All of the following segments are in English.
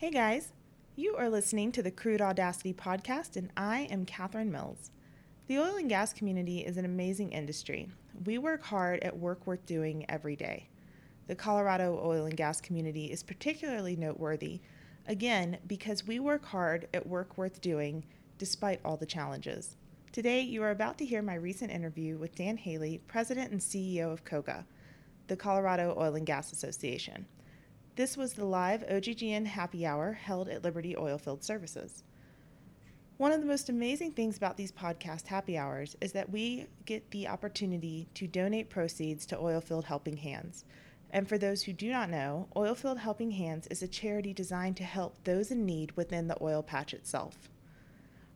Hey guys, you are listening to the Crude Audacity podcast, and I am Catherine Mills. The oil and gas community is an amazing industry. We work hard at work worth doing every day. The Colorado oil and gas community is particularly noteworthy, again, because we work hard at work worth doing despite all the challenges. Today, you are about to hear my recent interview with Dan Haley, President and CEO of COGA, the Colorado Oil and Gas Association. This was the live OGGN happy hour held at Liberty Oilfield Services. One of the most amazing things about these podcast happy hours is that we get the opportunity to donate proceeds to Oilfield Helping Hands. And for those who do not know, Oilfield Helping Hands is a charity designed to help those in need within the oil patch itself.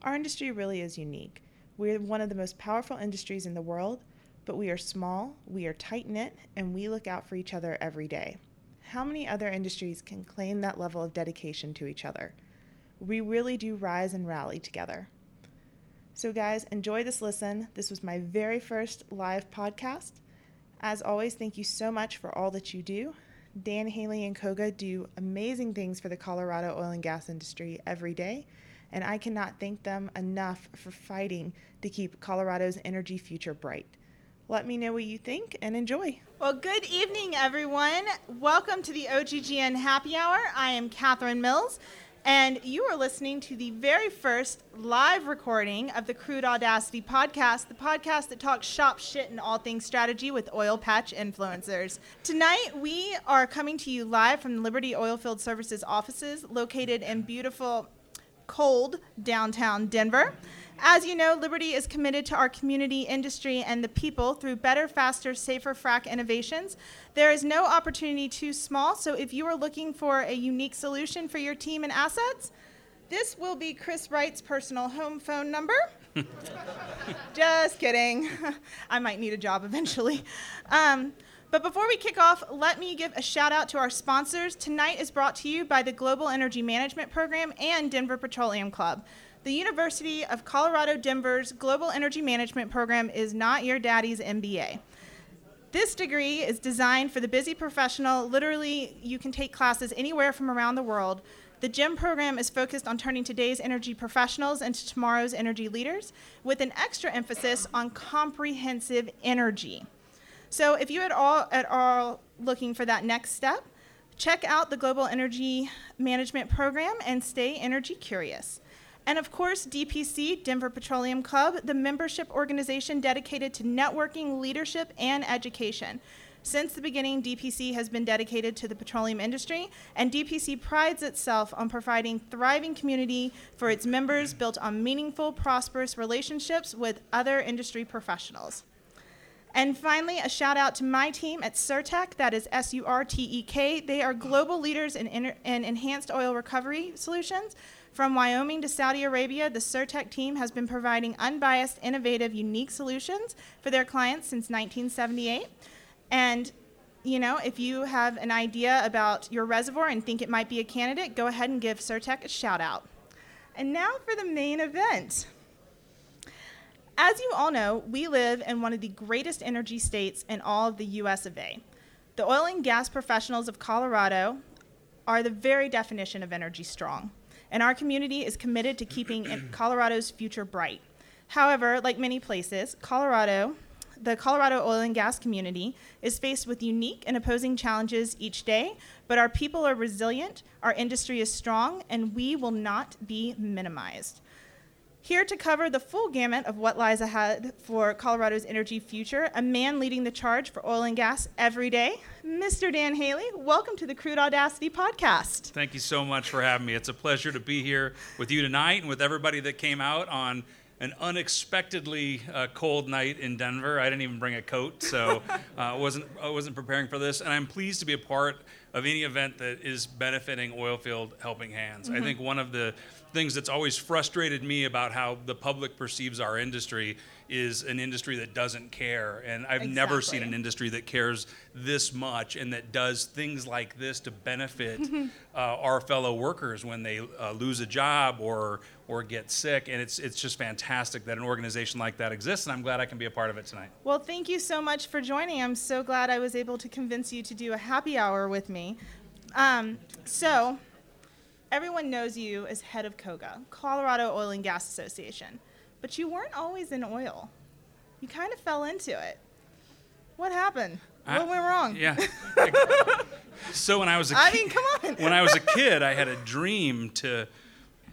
Our industry really is unique. We're one of the most powerful industries in the world, but we are small, we are tight knit, and we look out for each other every day. How many other industries can claim that level of dedication to each other? We really do rise and rally together. So, guys, enjoy this listen. This was my very first live podcast. As always, thank you so much for all that you do. Dan Haley and COGA do amazing things for the Colorado oil and gas industry every day, and I cannot thank them enough for fighting to keep Colorado's energy future bright. Let me know what you think and enjoy. Well, good evening, everyone. Welcome to the OGGN Happy Hour. I am Catherine Mills, and you are listening to the very first live recording of the Crude Audacity podcast, the podcast that talks shop shit and all things strategy with oil patch influencers. Tonight, we are coming to you live from the Liberty Oilfield Services offices located in beautiful, cold downtown Denver. As you know, Liberty is committed to our community, industry, and the people through better, faster, safer frac innovations. There is no opportunity too small, so if you are looking for a unique solution for your team and assets, this will be Chris Wright's personal home phone number. Just kidding. I might need a job eventually. Um, but before we kick off, let me give a shout out to our sponsors. Tonight is brought to you by the Global Energy Management Program and Denver Petroleum Club. The University of Colorado Denver's Global Energy Management program is not your daddy's MBA. This degree is designed for the busy professional. Literally, you can take classes anywhere from around the world. The GEM program is focused on turning today's energy professionals into tomorrow's energy leaders with an extra emphasis on comprehensive energy. So, if you at all at all looking for that next step, check out the Global Energy Management program and stay energy curious. And of course, DPC, Denver Petroleum Club, the membership organization dedicated to networking, leadership, and education. Since the beginning, DPC has been dedicated to the petroleum industry, and DPC prides itself on providing thriving community for its members built on meaningful, prosperous relationships with other industry professionals. And finally, a shout out to my team at Surtek, that is S U R T E K. They are global leaders in, in enhanced oil recovery solutions from Wyoming to Saudi Arabia, the Surtek team has been providing unbiased, innovative, unique solutions for their clients since 1978. And you know, if you have an idea about your reservoir and think it might be a candidate, go ahead and give Surtek a shout out. And now for the main event. As you all know, we live in one of the greatest energy states in all of the US of A. The oil and gas professionals of Colorado are the very definition of energy strong and our community is committed to keeping Colorado's future bright. However, like many places, Colorado, the Colorado oil and gas community is faced with unique and opposing challenges each day, but our people are resilient, our industry is strong, and we will not be minimized. Here to cover the full gamut of what lies ahead for Colorado's energy future, a man leading the charge for oil and gas every day, Mr. Dan Haley. Welcome to the Crude Audacity podcast. Thank you so much for having me. It's a pleasure to be here with you tonight and with everybody that came out on an unexpectedly uh, cold night in Denver. I didn't even bring a coat, so I uh, wasn't I wasn't preparing for this, and I'm pleased to be a part of any event that is benefiting oilfield helping hands. Mm-hmm. I think one of the things that's always frustrated me about how the public perceives our industry is an industry that doesn't care. And I've exactly. never seen an industry that cares this much and that does things like this to benefit uh, our fellow workers when they uh, lose a job or or get sick. And it's it's just fantastic that an organization like that exists. And I'm glad I can be a part of it tonight. Well, thank you so much for joining. I'm so glad I was able to convince you to do a happy hour with me. Um, so everyone knows you as head of COGA, Colorado Oil and Gas Association, but you weren't always in oil. You kind of fell into it. What happened? I- what went wrong? Yeah. so when I was a I kid, mean, come on. when I was a kid, I had a dream to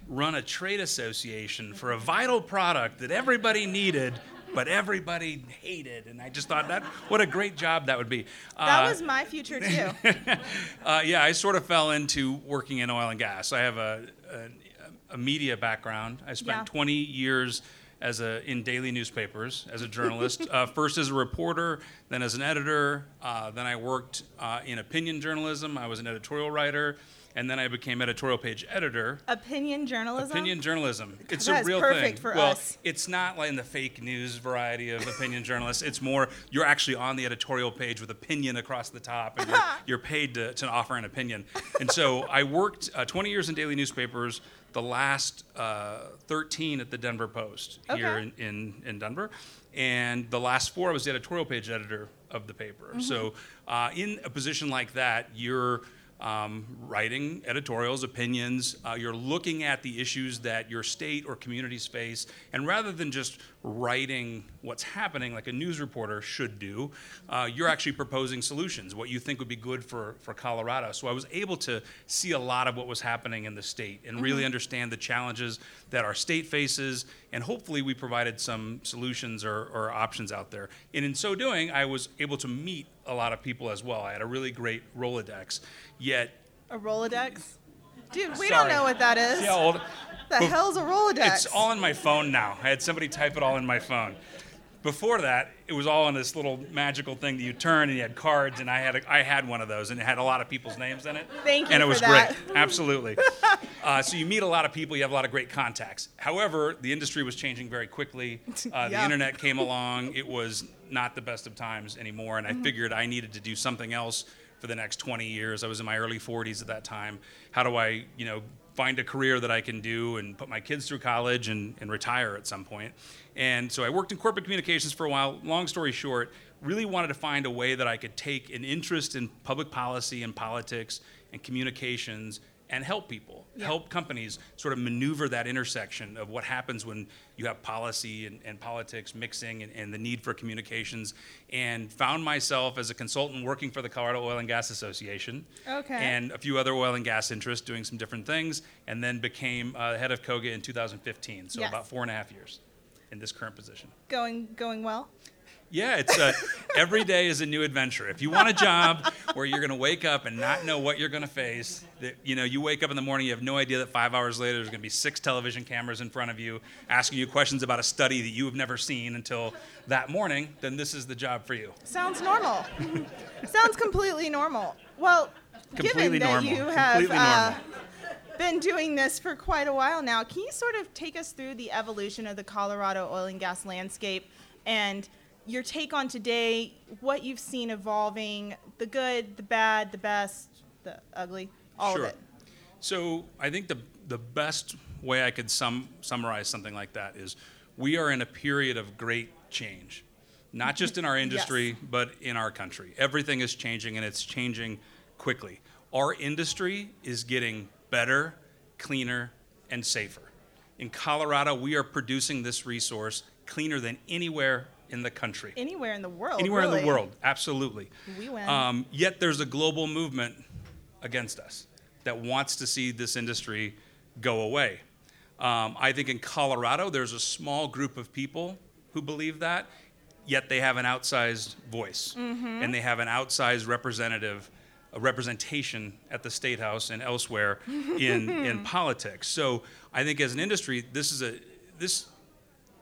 run a trade association for a vital product that everybody needed, but everybody hated. And I just thought that what a great job that would be. That Uh, was my future too. uh, yeah, I sort of fell into working in oil and gas. I have a, a, a media background. I spent Yeah. 20 years as a in daily newspapers as a journalist. uh, first as a reporter, then as an editor. Uh, then I worked uh, in opinion journalism. I was an editorial writer, and then I became editorial page editor. Opinion journalism. Opinion journalism. It's That a real perfect thing. for well, us. it's not like in the fake news variety of opinion journalists. It's more you're actually on the editorial page with opinion across the top, and you're, you're paid to, to offer an opinion. And so I worked uh, 20 years in daily newspapers. The last uh, 13 at the Denver Post here in, in, in Denver, and the last four I was the editorial page editor of the paper. Mm-hmm. So uh, in a position like that, you're um, writing editorials, opinions. Uh, you're looking at the issues that your state or communities face, and rather than just writing what's happening like a news reporter should do, uh, you're actually proposing solutions, what you think would be good for, for Colorado. So I was able to see a lot of what was happening in the state and really understand the challenges that our state faces, and hopefully we provided some solutions or, or options out there. And in so doing, I was able to meet a lot of people as well. I had a really great Rolodex. Yet, A Rolodex. Dude, we Sorry. don't know what that is. see how old? the Bef- hell's a Rolodex? It's all in my phone now. I had somebody type it all in my phone. Before that, it was all in this little magical thing that you turn and you had cards, and I had a, I had one of those, and it had a lot of people's names in it. Thank you And it was that. great, absolutely. uh, so you meet a lot of people, you have a lot of great contacts. However, the industry was changing very quickly. Uh, The Yeah. internet came along. It was not the best of times anymore, and I Mm-hmm. figured I needed to do something else for the next 20 years. I was in my early 40s at that time. How do I, you know, find a career that I can do and put my kids through college and, and retire at some point. And so I worked in corporate communications for a while. Long story short, really wanted to find a way that I could take an interest in public policy and politics and communications and help people, Yeah. help companies sort of maneuver that intersection of what happens when you have policy and, and politics mixing and, and the need for communications. And found myself as a consultant working for the Colorado Oil and Gas Association Okay. and a few other oil and gas interests doing some different things, and then became uh, head of COGA in 2015. So Yes. about four and a half years in this current position. going going well. Yeah, it's uh, every day is a new adventure. If you want a job where you're going to wake up and not know what you're going to face, that you know, you wake up in the morning, you have no idea that five hours later there's going to be six television cameras in front of you asking you questions about a study that you have never seen until that morning, then this is the job for you. Sounds normal. Sounds completely normal. Well, Completely given that you have uh, been doing this for quite a while now, can you sort of take us through the evolution of the Colorado oil and gas landscape and your take on today, what you've seen evolving, the good, the bad, the best, the ugly, all sure. of it? So I think the the best way I could sum summarize something like that is we are in a period of great change, not just in our industry, but in our country. Everything is changing, and it's changing quickly. Our industry is getting better, cleaner, and safer. In Colorado, we are producing this resource cleaner than anywhere in the country. Anywhere in the world. Anywhere in the world, absolutely. We win. Um, yet there's a global movement against us that wants to see this industry go away. Um, I think in Colorado, there's a small group of people who believe that, yet they have an outsized voice Mm-hmm. and they have an outsized representative a representation at the state house and elsewhere in, in politics. So I think as an industry, this is a this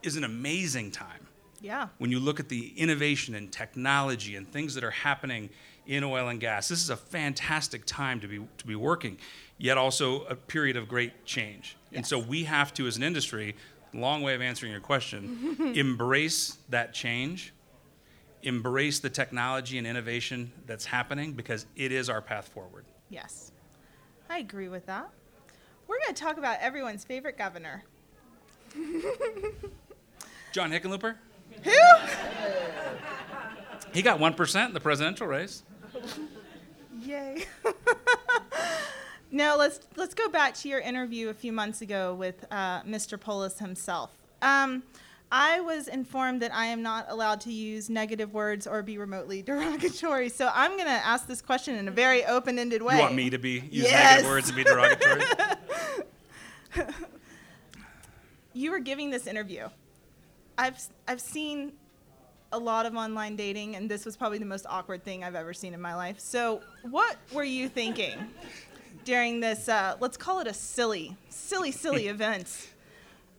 is an amazing time Yeah. when you look at the innovation and technology and things that are happening in oil and gas, this is a fantastic time to be to be working, yet also a period of great change. And so we have to, as an industry, long way of answering your question, embrace that change, embrace the technology and innovation that's happening because it is our path forward. Yes. I agree with that. We're going to talk about everyone's favorite governor. John Hickenlooper, Who? he got 1% in the presidential race. Yay. Now let's let's go back to your interview a few months ago with uh, Mr. Polis himself. Um, I was informed that I am not allowed to use negative words or be remotely derogatory. So I'm going to ask this question in a very open-ended way. You want me to be use Yes. negative words and be derogatory? you were giving this interview. I've I've seen a lot of online dating, and this was probably the most awkward thing I've ever seen in my life. So, what were you thinking during this? Uh, let's call it a silly, silly, silly event.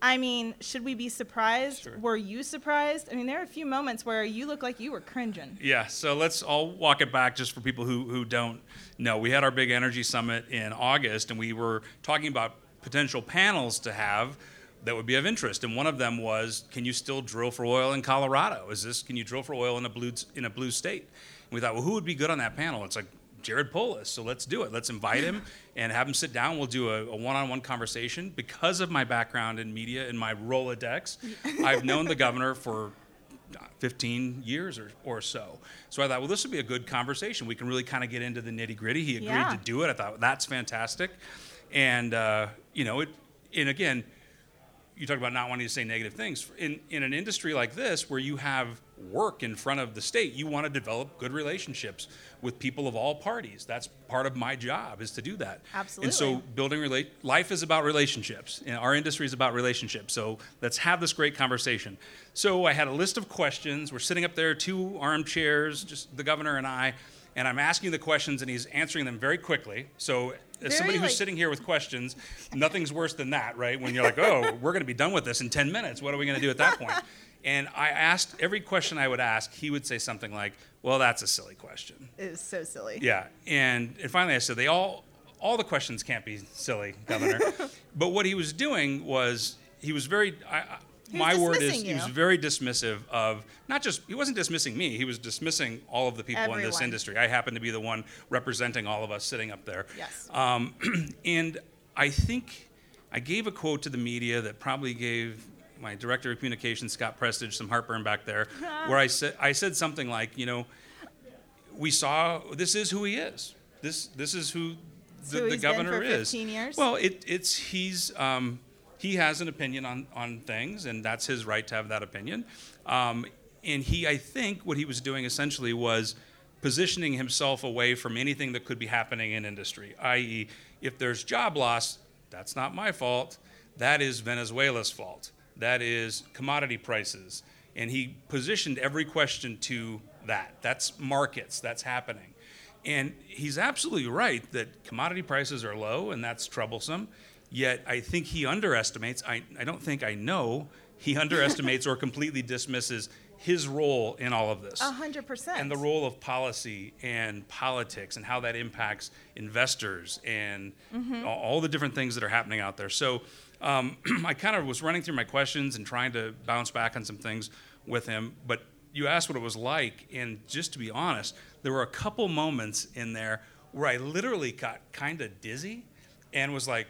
I mean, should we be surprised? Sure. Were you surprised? I mean, there are a few moments where you look like you were cringing. Yeah, so let's all walk it back just for people who, who don't know. We had our big energy summit in August, and we were talking about potential panels to have that would be of interest. And one of them was, can you still drill for oil in Colorado? Is this can you drill for oil in a blue in a blue state? And we thought, well, who would be good on that panel? It's like Jared Polis. So let's do it. Let's invite him and have him sit down. We'll do a, a one-on-one conversation. Because of my background in media and my Rolodex, I've known the governor for 15 years or, or so. So I thought, well, this would be a good conversation. We can really kind of get into the nitty gritty. He agreed Yeah. to do it. I thought that's fantastic. And, uh, you know, it, and again, you talk about not wanting to say negative things. In, in an industry like this, where you have work in front of the state, you want to develop good relationships with people of all parties. That's part of my job is to do that. Absolutely. And so building relate life is about relationships. And our industry is about relationships. So let's have this great conversation. So I had a list of questions. We're sitting up there, two armchairs, just the governor and I, and I'm asking the questions, and he's answering them very quickly. So as somebody who's like- sitting here with questions, nothing's worse than that, right? When you're like, oh, we're going to be done with this in 10 minutes. What are we going to do at that point? And I asked every question I would ask, he would say something like, well, that's a silly question. It was so silly. Yeah, and, and finally I said they all all the questions can't be silly, Governor. but what he was doing was he was very. I, My word is dismissing he was very dismissive of not just he wasn't dismissing me he was dismissing all of the people in this industry i happen to be the one representing all of us sitting up there Yes. um, and i think i gave a quote to the media that probably gave my director of communications scott Prestidge some heartburn back there where i said i said something like you know we saw this is who he is. This this is who the, the governor is. Well, it, it's he's um, he has an opinion on on things, and that's his right to have that opinion. Um, and he, I think, what he was doing essentially was positioning himself away from anything that could be happening in industry. I.e., if there's job loss, that's not my fault. That is Venezuela's fault. That is commodity prices. And he positioned every question to that. That's markets. That's happening. And he's absolutely right that commodity prices are low and that's troublesome. Yet I think he underestimates, I, I don't think I know, he underestimates or completely dismisses his role in all of this A hundred percent. and the role of policy and politics and how that impacts investors and Mm-hmm. all, all the different things that are happening out there. So um, I kind of was running through my questions and trying to bounce back on some things with him. But you asked what it was like, and just to be honest, there were a couple moments in there where I literally got kind of dizzy and was like,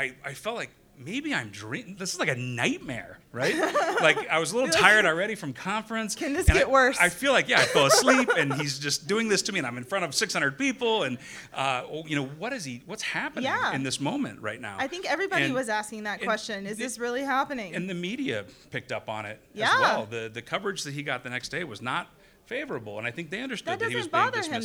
I, I felt like maybe I'm dreaming. This is like a nightmare, right? like I was a little tired already from conference. Can this get I- worse? I feel like yeah, I fell asleep, and he's just doing this to me, and I'm in front of 600 people, and uh, oh, you know what is he? What's happening Yeah. in this moment right now? I think everybody And- was asking that question. Is the- this really happening? and the media picked up on it Yeah. as well. The the coverage that he got the next day was not favorable, and I think they understood That that, he was being bother him,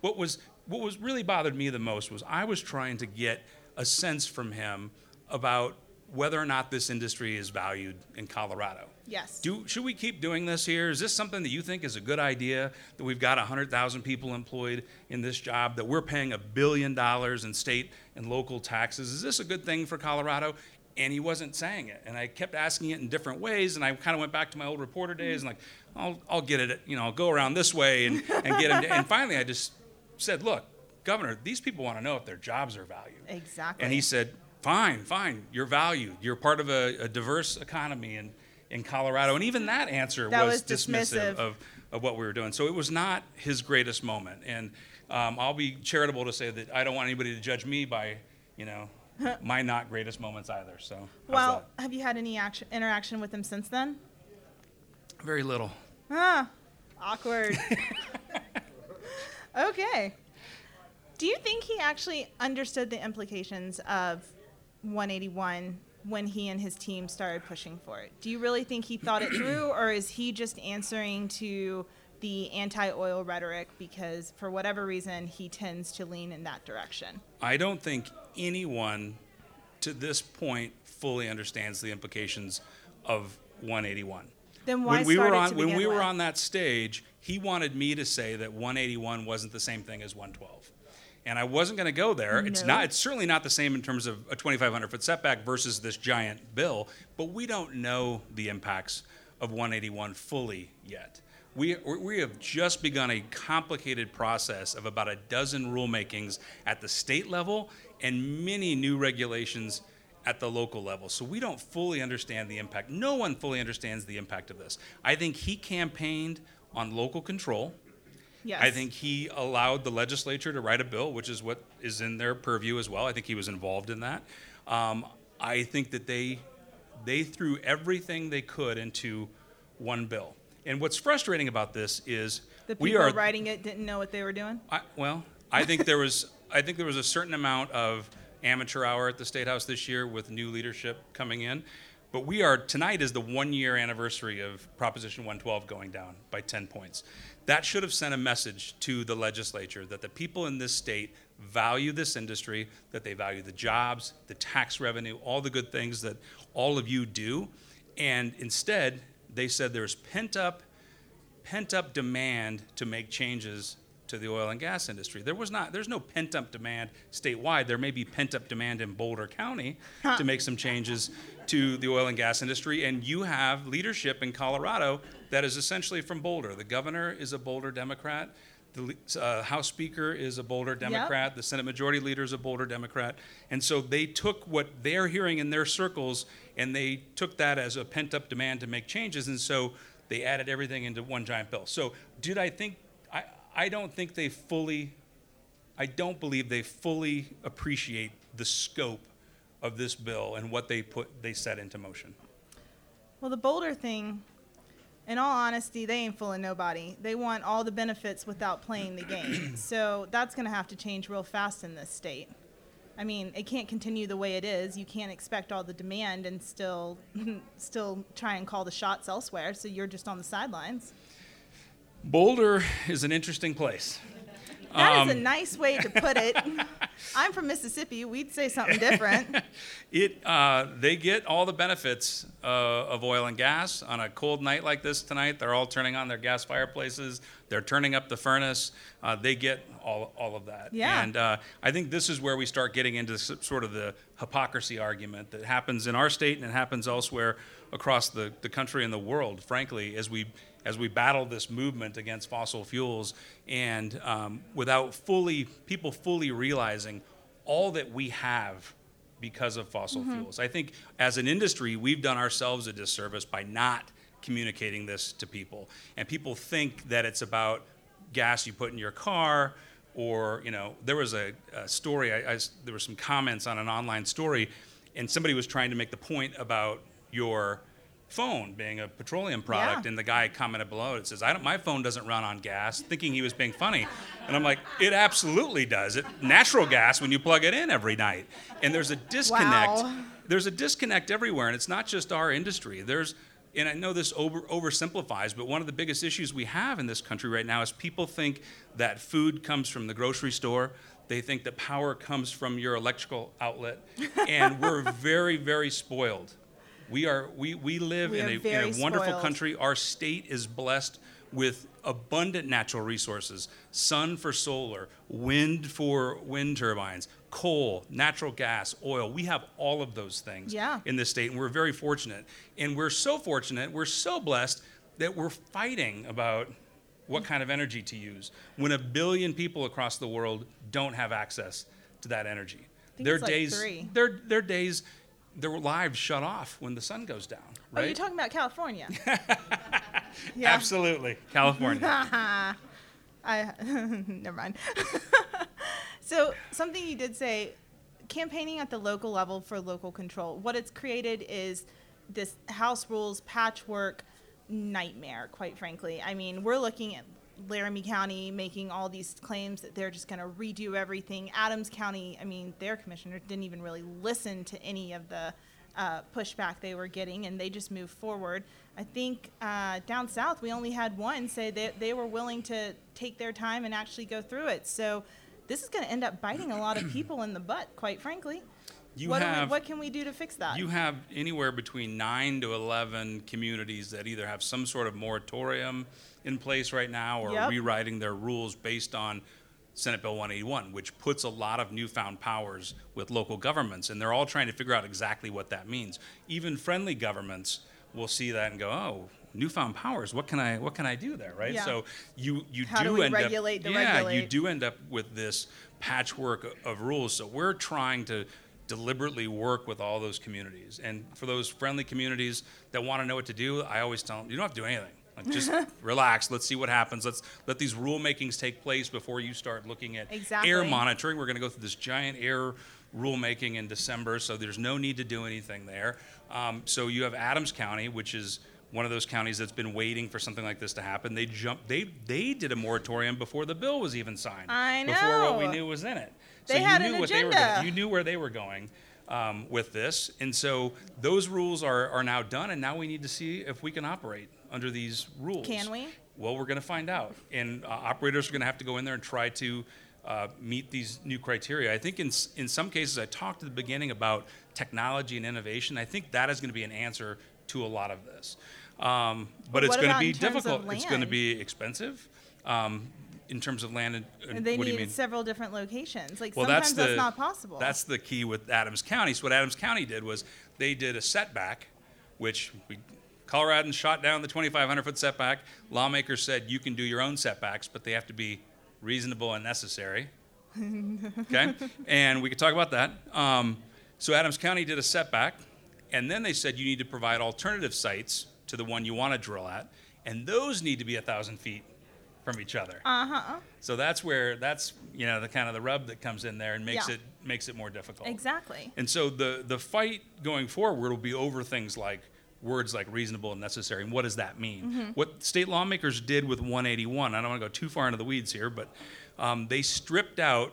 What was what was really bothered me the most was I was trying to get a sense from him about whether or not this industry is valued in Colorado. yes. Do, should we keep doing this here? Is this something that you think is a good idea? That we've got 100,000 people employed in this job, that we're paying a billion dollars in state and local taxes? Is this a good thing for Colorado? And he wasn't saying it. And I kept asking it in different ways. And I kind of went back to my old reporter days and like, I'll, I'll get it, you know, I'll go around this way and, and get him. To, and finally, I just said, look, Governor, these people want to know if their jobs are valued. Exactly. And he said, fine, fine, you're valued. You're part of a, a diverse economy in, in Colorado. And even that answer That was, was dismissive dismissive. of, of what we were doing. So it was not his greatest moment. And um, I'll be charitable to say that I don't want anybody to judge me by, you know, my not greatest moments either. So well, have you had any action, interaction with him since then? very little. Ah, awkward. okay. Do you think he actually understood the implications of 181 when he and his team started pushing for it? Do you really think he thought it through, or is he just answering to the anti oil rhetoric because, for whatever reason, he tends to lean in that direction? I don't think anyone to this point fully understands the implications of 181. Then why when we were on when we were on that stage, he wanted me to say that 181 wasn't the same thing as 112. And I wasn't going to go there. It's not. It's certainly not the same in terms of a 2,500 foot setback versus this giant bill. But we don't know the impacts of 181 fully yet. We, we have just begun a complicated process of about a dozen rulemakings at the state level and many new regulations at the local level. So we don't fully understand the impact. No one fully understands the impact of this. I think he campaigned on local control. Yes. I think he allowed the legislature to write a bill, which is what is in their purview as well. I think he was involved in that. Um, I think that they they threw everything they could into one bill. And what's frustrating about this is the we people are writing it didn't know what they were doing. I, well, I think there was I think there was a certain amount of amateur hour at the state house this year with new leadership coming in. But we are tonight is the one year anniversary of Proposition 112 going down by 10 points. That should have sent a message to the legislature that the people in this state value this industry, that they value the jobs, the tax revenue, all the good things that all of you do. And instead, they said there's pent up pent up demand to make changes to the oil and gas industry. There was not there's no pent up demand statewide. There may be pent up demand in Boulder County to make some changes to the oil and gas industry and you have leadership in Colorado that is essentially from Boulder. The governor is a Boulder Democrat. The uh, House Speaker is a Boulder Democrat. The Senate Majority Leader is a Boulder Democrat. And so they took what they're hearing in their circles and they took that as a pent up demand to make changes. And so they added everything into one giant bill. So did I think, I, I don't think they fully, I don't believe they fully appreciate the scope of this bill and what they put, they set into motion. Well, the Boulder thing, in all honesty, they ain't fooling nobody. They want all the benefits without playing the game. so that's going to have to change real fast in this state. I mean, it can't continue the way it is. You can't expect all the demand and still, still try and call the shots elsewhere. So you're just on the sidelines. Boulder is an interesting place. That is Um, a nice way to put it. I'm from Mississippi. We'd say something different. It, uh, they get all the benefits uh, of oil and gas on a cold night like this tonight. They're all turning on their gas fireplaces. They're turning up the furnace. Uh, they get all, all of that. Yeah. And uh, I think this is where we start getting into sort of the hypocrisy argument that happens in our state and it happens elsewhere across the, the country and the world, frankly, as we as we battle this movement against fossil fuels and um, without fully people fully realizing all that we have because of fossil fuels. I think as an industry, we've done ourselves a disservice by not communicating this to people. And people think that it's about gas you put in your car, or you know, there was a, a story. I, I there were some comments on an online story, and somebody was trying to make the point about your phone being a petroleum product Yeah. and the guy commented below it says I don't, my phone doesn't run on gas thinking he was being funny. And i'm like it absolutely does. It natural gas when you plug it in every night. And there's a disconnect. Wow. there's a disconnect everywhere and it's not just our industry. There's and i know this over, oversimplifies but one of the biggest issues we have in this country right now is people think that food comes from the grocery store. They think that power comes from your electrical outlet. And we're very very spoiled we are we, we live We in a, in a wonderful spoiled. country our state is blessed with abundant natural resources sun for solar wind for wind turbines coal natural gas oil we have all of those things Yeah. in this state and we're very fortunate and we're so fortunate we're so blessed that we're fighting about what kind of energy to use when a billion people across the world don't have access to that energy their like days three. their their days their lives shut off when the sun goes down Oh, you're talking about California. yeah. absolutely california I never mind. so something you did say, campaigning at the local level for local control. What it's created is this house rules patchwork nightmare. Quite frankly, I mean, we're looking at Larimer County making all these claims that they're just going to redo everything. Adams County, I mean, their commissioner didn't even really listen to any of the uh, pushback they were getting, and they just moved forward. I think uh, down south, we only had one say that they were willing to take their time and actually go through it. So this is going to end up biting a lot of people in the butt, quite frankly. You what, have we, what can we do to fix that? You have anywhere between nine to 11 communities that either have some sort of moratorium in place right now or Yep. rewriting their rules based on Senate Bill 181, which puts a lot of newfound powers with local governments. And they're all trying to figure out exactly what that means. Even friendly governments will see that and go, oh, newfound powers. What can I what can I do there, right? Yeah. So you you How do do end regulate up yeah, you do end up with this patchwork of rules. So we're trying to deliberately work with all those communities. And for those friendly communities that want to know what to do, I always tell them, you don't have to do anything. Like just relax. Let's see what happens. Let's let these rulemakings take place before you start looking at Exactly. air monitoring. We're going to go through this giant air rulemaking in December, so there's no need to do anything there. Um, so you have Adams County, which is one of those counties that's been waiting for something like this to happen. They jumped. They they did a moratorium before the bill was even signed. I know. Before what we knew was in it. They so you had knew an what they were. agenda. You knew where they were going um, with this, and so those rules are are now done, and now we need to see if we can operate under these rules. Can we? Well, we're going to find out, and uh, operators are going to have to go in there and try to uh, meet these new criteria. I think in in some cases, I talked at the beginning about technology and innovation. I think that is going to be an answer to a lot of this, um, but But it's going to be in terms of difficult. It's going to be expensive. Um, in terms of land, and, and they what do you mean? several different locations. Like Well, sometimes that's the not possible. That's the key with Adams County. So what Adams County did was they did a setback, which we Coloradans shot down the 2,500 foot setback. Lawmakers said you can do your own setbacks, but they have to be reasonable and necessary. okay, and we could talk about that. Um, so Adams County did a setback, and then they said you need to provide alternative sites to the one you want to drill at, and those need to be a thousand feet from each other. uh huh. So that's where that's you know the kind of the rub that comes in there and makes Yeah. it makes it more difficult. Exactly. And so the the fight going forward will be over things like words like reasonable and necessary and what does that mean? Mm-hmm. What state lawmakers did with 181, I don't want to go too far into the weeds here, but um, they stripped out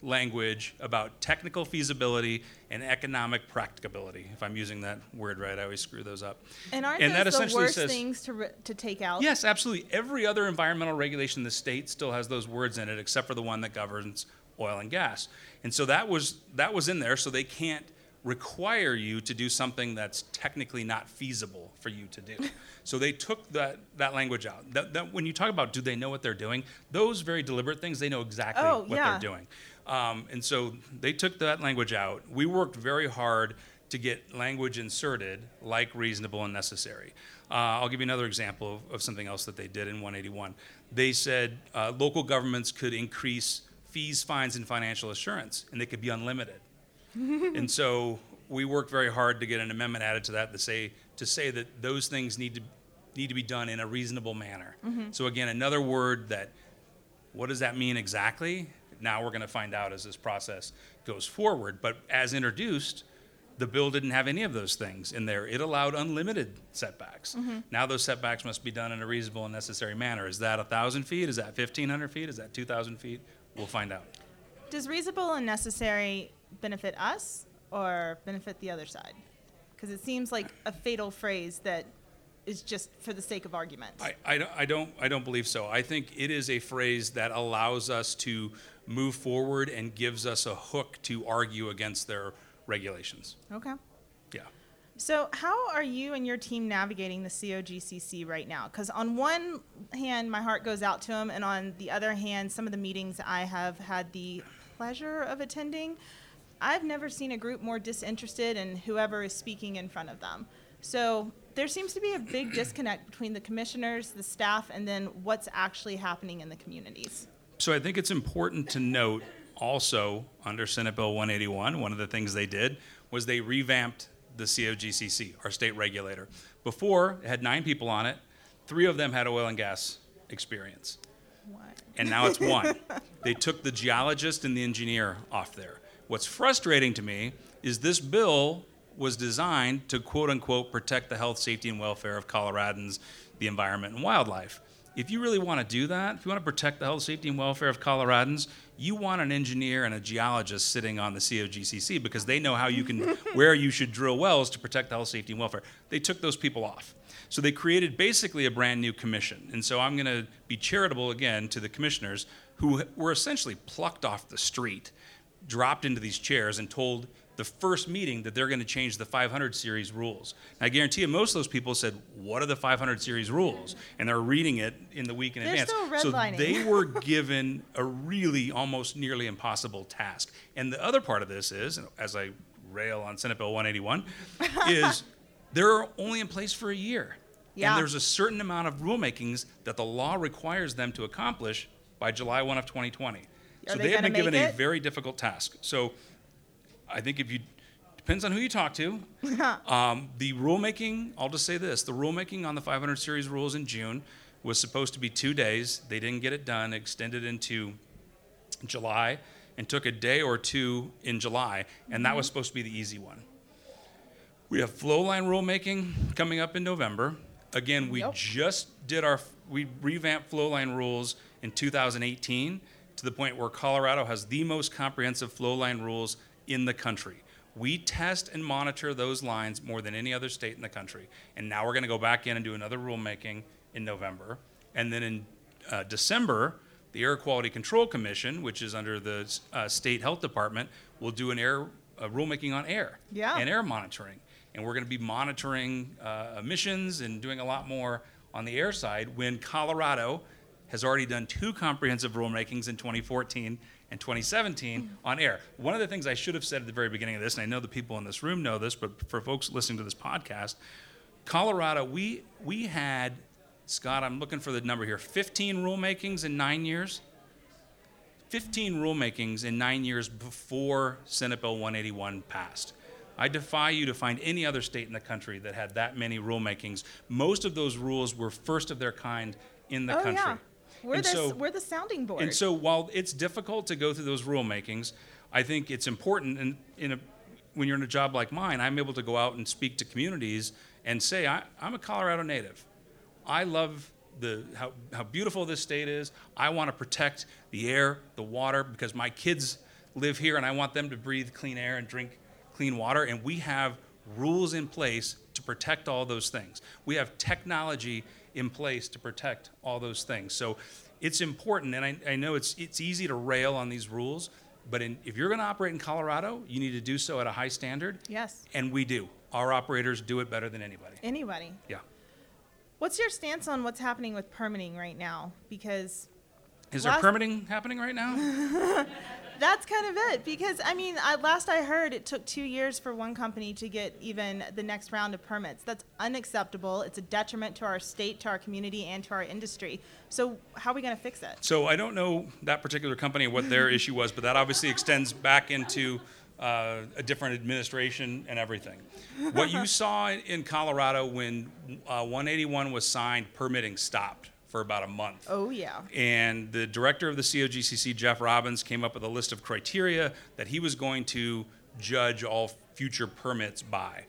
language about technical feasibility and economic practicability. If I'm using that word right, I always screw those up. And aren't And that the worst says- things to re- to take out? Yes, absolutely. Every other environmental regulation in the state still has those words in it, except for the one that governs oil and gas. And so that was that was in there, so they can't require you to do something that's technically not feasible for you to do. so they took that that language out. That, that when you talk about do they know what they're doing, those very deliberate things, they know exactly Oh, what yeah. they're doing. Um, and so they took that language out. We worked very hard to get language inserted like reasonable and necessary. Uh, I'll give you another example of, of something else that they did in 181. They said uh, local governments could increase fees, fines, and financial assurance, and they could be unlimited. and so we worked very hard to get an amendment added to that to say to say that those things need to need to be done in a reasonable manner. Mm-hmm. So again, another word that what does that mean exactly? Now we're going to find out as this process goes forward. But as introduced, the bill didn't have any of those things in there. It allowed unlimited setbacks. Mm-hmm. Now those setbacks must be done in a reasonable and necessary manner. Is that 1,000 feet? Is that 1,500 feet? Is that 2,000 feet? We'll find out. Does reasonable and necessary benefit us or benefit the other side? Because it seems like a fatal phrase that is just for the sake of argument. I, I, don't, I, don't, I don't believe so. I think it is a phrase that allows us to move forward and gives us a hook to argue against their regulations. okay. Yeah. So, how are you and your team navigating the COGCC right now? Because on one hand, my heart goes out to them, and on the other hand, some of the meetings I have had the pleasure of attending, I've never seen a group more disinterested in whoever is speaking in front of them. So, there seems to be a big disconnect between the commissioners, the staff, and then what's actually happening in the communities. So I think it's important to note also under Senate Bill 181, one of the things they did was they revamped the COGCC, our state regulator. Before, it had nine people on it, three of them had oil and gas experience, What? and now it's one. they took the geologist and the engineer off there. What's frustrating to me is this bill was designed to quote unquote protect the health, safety, and welfare of Coloradans, the environment, and wildlife. if you really want to do that, if you want to protect the health, safety, and welfare of Coloradans, you want an engineer and a geologist sitting on the COGCC because they know how you can, where you should drill wells to protect the health, safety, and welfare. They took those people off. So they created basically a brand new commission. And so I'm going to be charitable again to the commissioners who were essentially plucked off the street, dropped into these chairs, and told the first meeting that they're going to change the 500 series rules. And I guarantee you, most of those people said, "What are the 500 series rules?" And they're reading it in the week in They're advance. so they were given a really almost nearly impossible task. And the other part of this is, as I rail on Senate Bill 181, is they're only in place for a year. Yeah. And there's a certain amount of rulemakings that the law requires them to accomplish by July 1 of 2020. Are so they they have been given make a very difficult task. So I think if you depends on who you talk to. um, the rulemaking, I'll just say this: the rulemaking on the 500 series rules in June was supposed to be two days. They didn't get it done. Extended into July and took a day or two in July, and that was supposed to be the easy one. We have flow line rulemaking coming up in November. Again, we Yep. just did our we revamped flow line rules in 2018 to the point where Colorado has the most comprehensive flow line rules in the country. We test and monitor those lines more than any other state in the country. And now we're going to go back in and do another rulemaking in November. And then in uh, December, the Air Quality Control Commission, which is under the uh, state health department, will do an air uh, rulemaking on air Yeah. and air monitoring. And we're going to be monitoring uh, emissions and doing a lot more on the air side when Colorado has already done two comprehensive rulemakings in 2014 and 2017 on air. One of the things I should have said at the very beginning of this, and I know the people in this room know this, but for folks listening to this podcast, Colorado, we we had Scott. I'm looking for the number here. 15 rulemakings in nine years. 15 rulemakings in nine years before Senate Bill 181 passed. I defy you to find any other state in the country that had that many rulemakings. Most of those rules were first of their kind in the oh country. yeah, we're And the so- we're the sounding board. and so while it's difficult to go through those rulemakings, I think it's important and in a when you're in a job like mine, I'm able to go out and speak to communities and say, I, I'm a Colorado native. I love the how, how beautiful this state is. I want to protect the air, the water, because my kids live here and I want them to breathe clean air and drink clean water. And we have rules in place to protect all those things. We have technology in place to protect all those things. So it's important, and I, I know it's it's easy to rail on these rules, but in, if you're going to operate in Colorado, you need to do so at a high standard, yes, and we do. Our operators do it better than anybody. anybody. Yeah. What's your stance on what's happening with permitting right now? Because Is there Last- permitting happening right now? that's kind of it. Because I mean, I, last I heard, it took two years for one company to get even the next round of permits. That's unacceptable. It's a detriment to our state, to our community, and to our industry. So how are we going to fix it? So I don't know that particular company what their issue was, but that obviously extends back into uh, a different administration and everything. What you saw in Colorado when uh, 181 was signed, permitting stopped for about a month. Oh yeah. And the director of the COGCC, Jeff Robbins, came up with a list of criteria that he was going to judge all future permits by.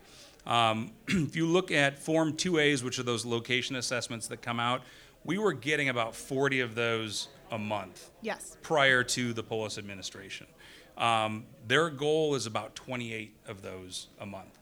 Um, if you look at Form 2As, which are those location assessments that come out, we were getting about 40 of those a month Yes. prior to the Polis administration. Um, their goal is about 28 of those a month.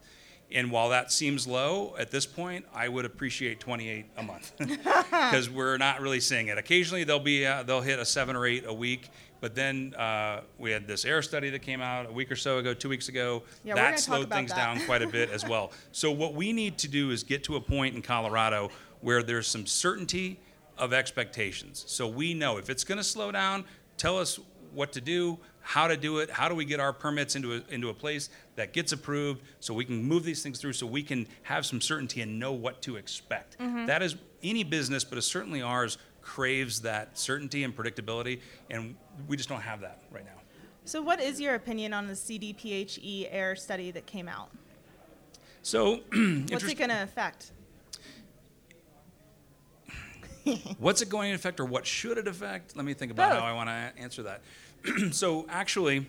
And while that seems low at this point, I would appreciate 28 a month because we're not really seeing it. Occasionally they'll be uh, they'll hit a seven or eight a week, but then uh, we had this air study that came out a week or so ago, two weeks ago. Yeah, that slowed things that. down quite a bit as well. So what we need to do is get to a point in Colorado where there's some certainty of expectations. So we know if it's going to slow down, tell us what to do, how to do it, how do we get our permits into a, into a place that gets approved so we can move these things through so we can have some certainty and know what to expect. Mm-hmm. That is any business, but it's certainly ours craves that certainty and predictability, and we just don't have that right now. So what is your opinion on the CDPHE air study that came out? So, What's it going to affect? What's it going to affect or what should it affect? Let me think about Both. how I want to answer that. so actually,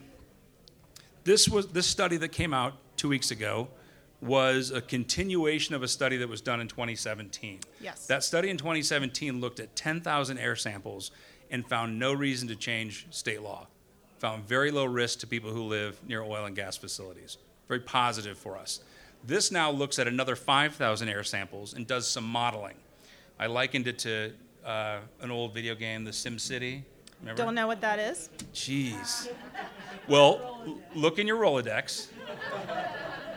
this was this study that came out two weeks ago was a continuation of a study that was done in 2017. Yes. That study in 2017 looked at 10,000 air samples and found no reason to change state law. Found very low risk to people who live near oil and gas facilities. Very positive for us. This now looks at another 5,000 air samples and does some modeling. I likened it to uh, an old video game, The Sim City. Remember? Don't know what that is. Jeez. Well, look in your Rolodex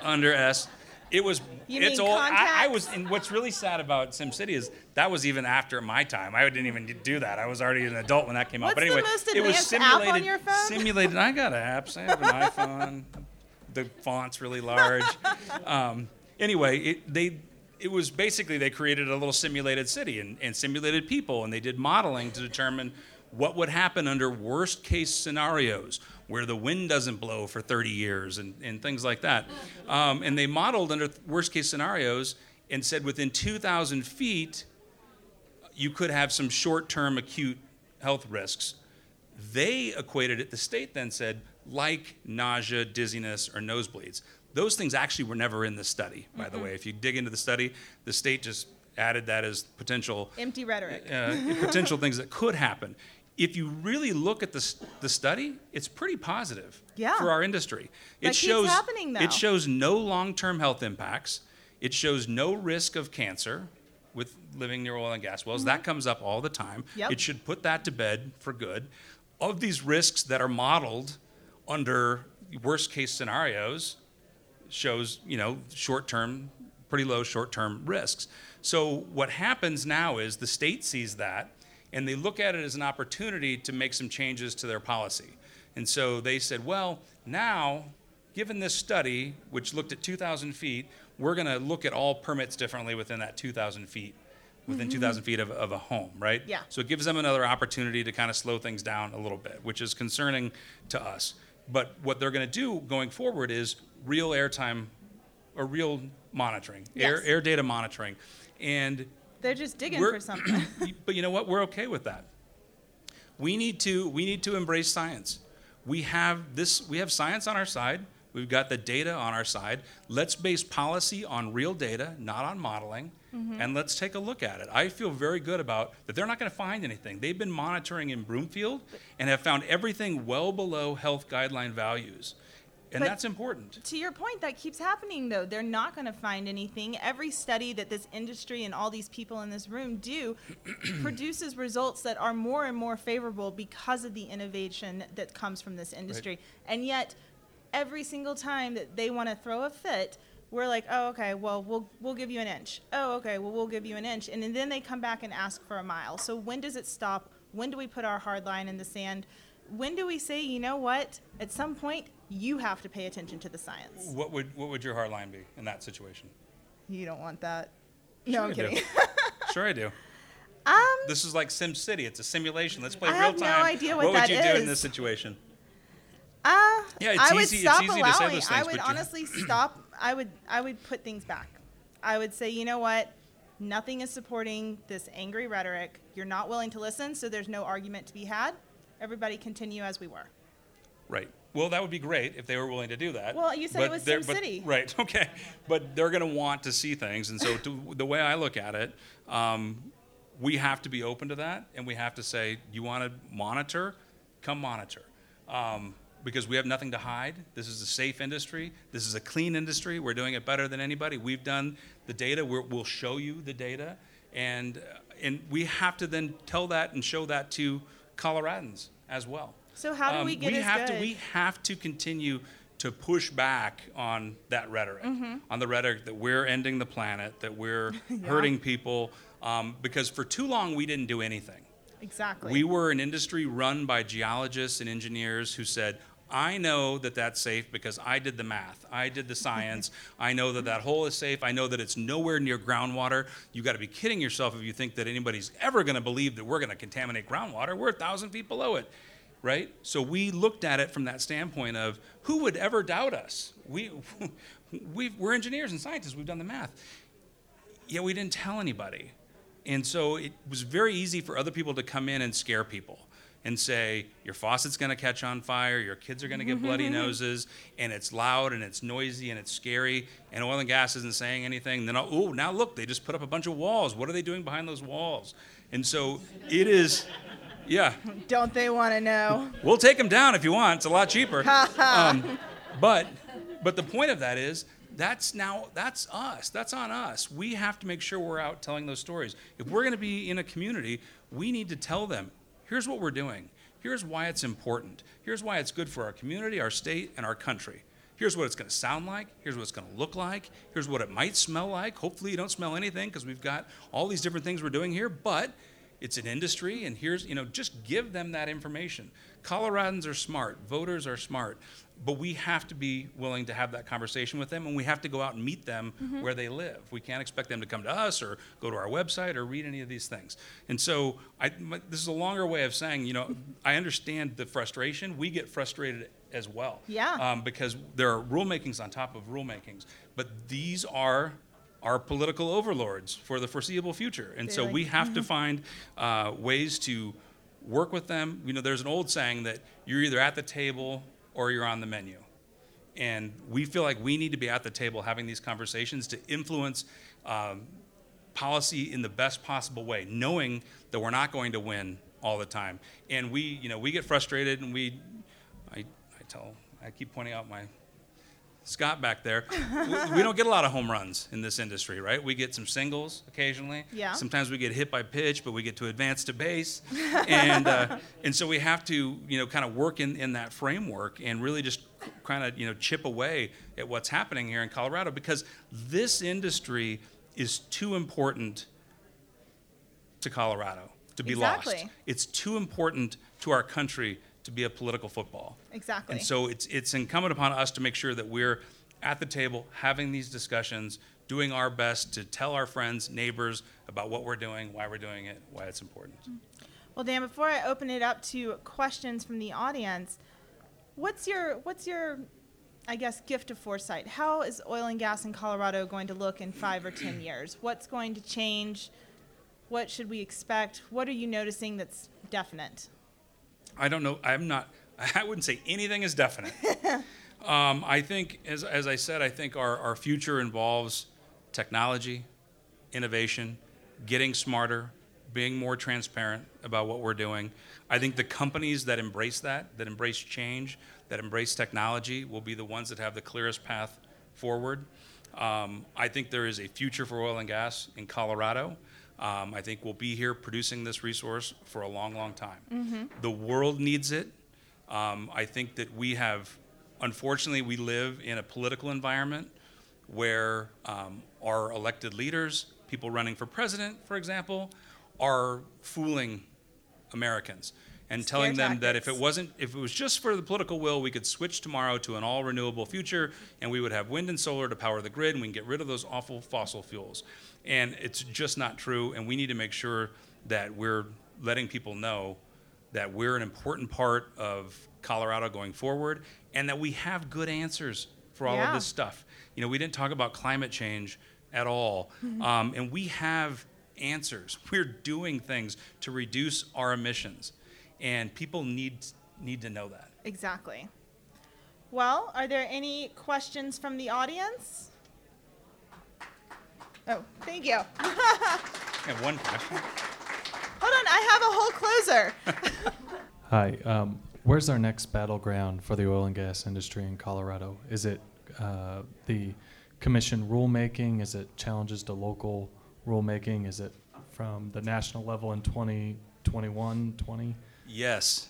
under S. It was. You it's mean old. I, I was. And what's really sad about SimCity is that was even after my time. I didn't even do that. I was already an adult when that came out. What's But the anyway, it was advanced app on simulated. your phone? Simulated. I got apps. I have an iPhone. The font's really large. Um, anyway, it, they. It was basically they created a little simulated city and, and simulated people, and they did modeling to determine what would happen under worst case scenarios where the wind doesn't blow for 30 years and, and things like that. Um, and they modeled under worst case scenarios and said within 2,000 feet, you could have some short term acute health risks. They equated it, the state then said, like nausea, dizziness, or nosebleeds. Those things actually were never in the study, by the way. If you dig into the study, the state just added that as potential Empty rhetoric. uh, potential things that could happen. If you really look at the, the study, it's pretty positive Yeah. for our industry. It shows it shows no long-term health impacts. It shows no risk of cancer with living near oil and gas wells. That comes up all the time. Mm-hmm. Yep. It should put that to bed for good. Of these risks that are modeled under worst-case scenarios, shows you know short-term pretty low short-term risks so what happens now is the state sees that and they look at it as an opportunity to make some changes to their policy and so they said well now given this study which looked at 2000 feet we're going to look at all permits differently within that 2000 feet within mm-hmm. 2000 feet of, of a home right Yeah. so it gives them another opportunity to kind of slow things down a little bit, which is concerning to us. But what they're going to do going forward is real airtime or real monitoring, air, air data monitoring. And They're just digging we're- for something. but you know what? We're okay with that. We need to we need to embrace science. We have this we have science on our side. We've got the data on our side. Let's base policy on real data, not on modeling, mm-hmm. and let's take a look at it. I feel very good about that they're not going to find anything. They've been monitoring in Broomfield and have found everything well below health guideline values. And But- that's important. to your point, that keeps happening though. They're not going to find anything. Every study that this industry and all these people in this room do produces results that are more and more favorable because of the innovation that comes from this industry. And yet, every single time that they want to throw a fit, we're like, oh, okay, well, we'll we'll give you an inch. Oh, okay, well, we'll give you an inch, and then they come back and ask for a mile. So when does it stop? When do we put our hard line in the sand? When do we say, you know what? At some point, you have to pay attention to the science. What would what would your hard line be in that situation? You don't want that. No, Sure I'm I do. kidding. Sure, I do. um, This is like Sim City. It's a simulation. Let's play I real have no time. idea what would that you do in this situation? uh, Yeah, it's I would easy- it's stop easy to say those I would honestly stop. I would. I would put things back. I would say, you know what? Nothing is supporting this angry rhetoric. You're not willing to listen, so there's no argument to be had. Everybody continue as we were. Right. Well, that would be great if they were willing to do that. Well, you said it was they're- but- SimCity. Right. Okay. But they're going to want to see things, and so to, the way I look at it, um, we have to be open to that, and we have to say, you want to monitor, come monitor. Um, because we have nothing to hide. This is a safe industry. This is a clean industry. We're doing it better than anybody. We've done the data. We're, we'll show you the data, and uh, and we have to then tell that and show that to Coloradans as well. So how do Um, we get as have good? to we have to continue to push back on that rhetoric, Mm-hmm. on the rhetoric that we're ending the planet, that we're hurting people, um, because for too long we didn't do anything. exactly. We were an industry run by geologists and engineers who said, I know that that's safe because I did the math. I did the science. I know that that hole is safe. I know that it's nowhere near groundwater. You got to be kidding yourself if you think that anybody's ever going to believe that we're going to contaminate groundwater. We're a thousand feet below it, right? So we looked at it from that standpoint of who would ever doubt us? We, we we're engineers and scientists. We've done the math. Yet we didn't tell anybody. And so it was very easy for other people to come in and scare people. and say your faucet's going to catch on fire, your kids are going to get bloody mm-hmm. noses, and it's loud and it's noisy and it's scary, and oil and gas isn't saying anything. Then oh, now look, they just put up a bunch of walls. What are they doing behind those walls? And so it is, yeah. Don't they want to know? We'll take them down if you want. It's a lot cheaper. um, but but the point of that is that's now that's us. That's on us. We have to make sure we're out telling those stories. If we're going to be in a community, we need to tell them, here's what we're doing. Here's why it's important. Here's why it's good for our community, our state, and our country. Here's what it's going to sound like. Here's what it's going to look like. Here's what it might smell like. Hopefully, you don't smell anything because we've got all these different things we're doing here, but it's an industry, and here's, you know, just give them that information. Coloradans are smart, voters are smart, but we have to be willing to have that conversation with them, and we have to go out and meet them Mm-hmm. where they live. We can't expect them to come to us or go to our website or read any of these things. And so, I, my, this is a longer way of saying, you know, I understand the frustration. We get frustrated as well. Yeah. Um, because there are rulemakings on top of rulemakings, but these are our political overlords for the foreseeable future. And so Really? we have to find uh, ways to work with them. You know, there's an old saying that you're either at the table or you're on the menu. And we feel like we need to be at the table having these conversations to influence um, policy in the best possible way, knowing that we're not going to win all the time. And we, you know, we get frustrated and we, I tell, I keep pointing out my Scott back there. we, we don't get a lot of home runs in this industry, right? We get some singles occasionally. Yeah. Sometimes we get hit by pitch, but we get to advance to base, and uh, and so we have to you know kind of work in, in that framework and really just kind of you know chip away at what's happening here in Colorado because this industry is too important to Colorado to be lost. Exactly. It's too important to our country to be a political football. Exactly. And so it's it's incumbent upon us to make sure that we're at the table having these discussions, doing our best to tell our friends, neighbors about what we're doing, why we're doing it, why it's important. Well, Dan, before I open it up to questions from the audience, what's your what's your I guess gift of foresight? How is oil and gas in Colorado going to look in 5 or 10 years? What's going to change? What should we expect? What are you noticing that's definite? I don't know. I'm not. I wouldn't say anything is definite. um, I think, as, as I said, I think our, our future involves technology, innovation, getting smarter, being more transparent about what we're doing. I think the companies that embrace that, that embrace change, that embrace technology, will be the ones that have the clearest path forward. Um, I think there is a future for oil and gas in Colorado. Um, I think we'll be here producing this resource for a long, long time. The world needs it. Um, I think that we have, unfortunately, we live in a political environment where um, our elected leaders, people running for president, for example, are fooling Americans and Scare telling them that if it wasn't, if it was just for the political will, we could switch tomorrow to an all renewable future and we would have wind and solar to power the grid and we can get rid of those awful fossil fuels. And it's just not true. And we need to make sure that we're letting people know that we're an important part of Colorado going forward and that we have good answers for all Yeah. of this stuff. You know, we didn't talk about climate change at all. Um, and we have answers. We're doing things to reduce our emissions. And people need, need to know that. Exactly. Well, are there any questions from the audience? Oh, thank you. I have one question. Hold on, I have a whole closer. Hi. Um, where's our next battleground for the oil and gas industry in Colorado? Is it uh, the commission rulemaking? Is it challenges to local rulemaking? Is it from the national level in 2021, 20? Yes.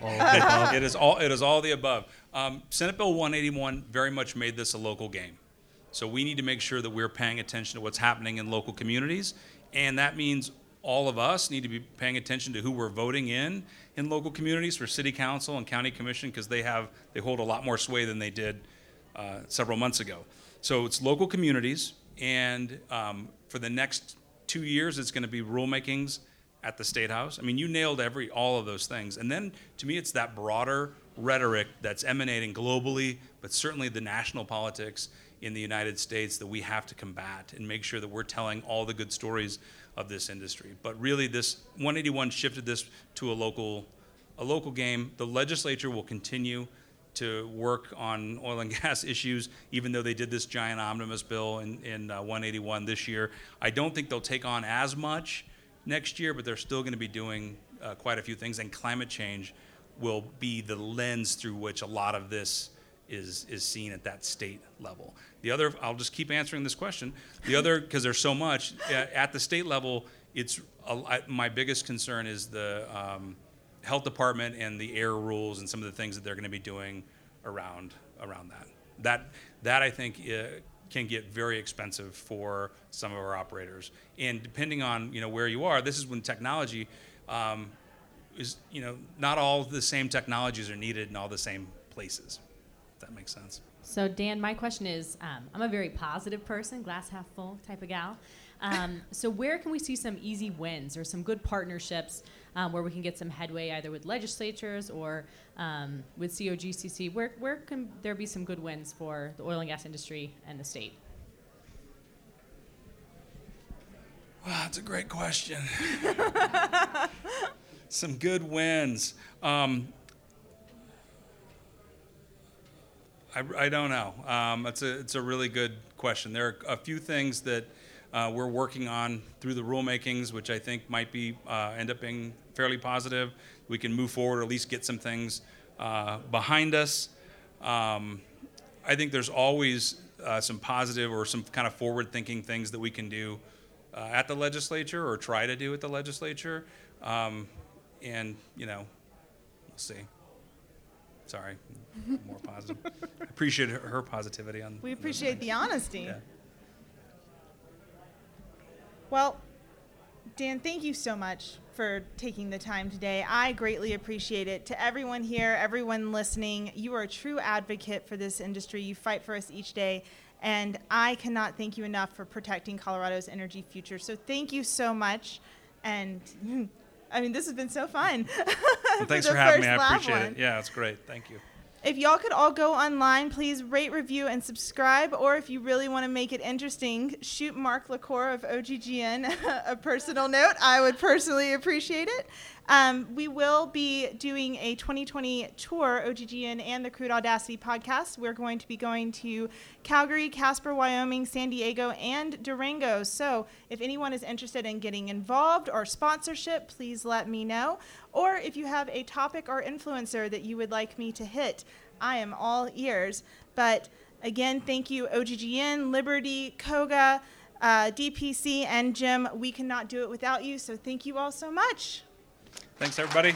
All of it is all it is all the above. Um, Senate Bill 181 very much made this a local game. So we need to make sure that we're paying attention to what's happening in local communities, and that means all of us need to be paying attention to who we're voting in in local communities for city council and county commission because they have they hold a lot more sway than they did uh, several months ago. So it's local communities, and um, for the next two years, it's going to be rulemakings at the state house. I mean, you nailed every all of those things. And then to me, it's that broader rhetoric that's emanating globally, but certainly the national politics in the United States that we have to combat and make sure that we're telling all the good stories of this industry. But really, this 181 shifted this to a local a local game. The legislature will continue to work on oil and gas issues, even though they did this giant omnibus bill in, in uh, 181 this year. I don't think they'll take on as much next year, but they're still going to be doing uh, quite a few things, and climate change will be the lens through which a lot of this is is seen at that state level. The other, I'll just keep answering this question. The other, because there's so much at, at the state level, it's a, I, my biggest concern is the um, health department and the air rules and some of the things that they're going to be doing around around that. That that I think uh, can get very expensive for some of our operators. And depending on you know where you are, this is when technology um, is you know not all the same technologies are needed in all the same places. That makes sense. So, Dan, my question is um, I'm a very positive person, glass half full type of gal. Um, so, where can we see some easy wins or some good partnerships um, where we can get some headway either with legislatures or um, with COGCC? Where, where can there be some good wins for the oil and gas industry and the state? Wow, that's a great question. some good wins. Um, I, I don't know. Um, it's a it's a really good question. There are a few things that uh, we're working on through the rulemakings, which I think might be uh, end up being fairly positive. We can move forward, or at least get some things uh, behind us. Um, I think there's always uh, some positive or some kind of forward-thinking things that we can do uh, at the legislature or try to do at the legislature. Um, and you know, we'll see. Sorry, more positive. I appreciate her, her positivity on. We on those appreciate things. the honesty. Yeah. Well, Dan, thank you so much for taking the time today. I greatly appreciate it. To everyone here, everyone listening, you are a true advocate for this industry. You fight for us each day. And I cannot thank you enough for protecting Colorado's energy future. So thank you so much. And I mean, this has been so fun. Well, thanks the for having me. I appreciate one. it. Yeah, it's great. Thank you. If y'all could all go online, please rate, review, and subscribe. Or if you really want to make it interesting, shoot Mark LaCour of OGGN a personal note. I would personally appreciate it. Um, we will be doing a 2020 tour, OGGN and the Crude Audacity podcast. We're going to be going to Calgary, Casper, Wyoming, San Diego, and Durango. So if anyone is interested in getting involved or sponsorship, please let me know. Or if you have a topic or influencer that you would like me to hit, I am all ears. But again, thank you, OGGN, Liberty, COGA, uh, DPC, and GEM. We cannot do it without you, so thank you all so much. Thanks, everybody.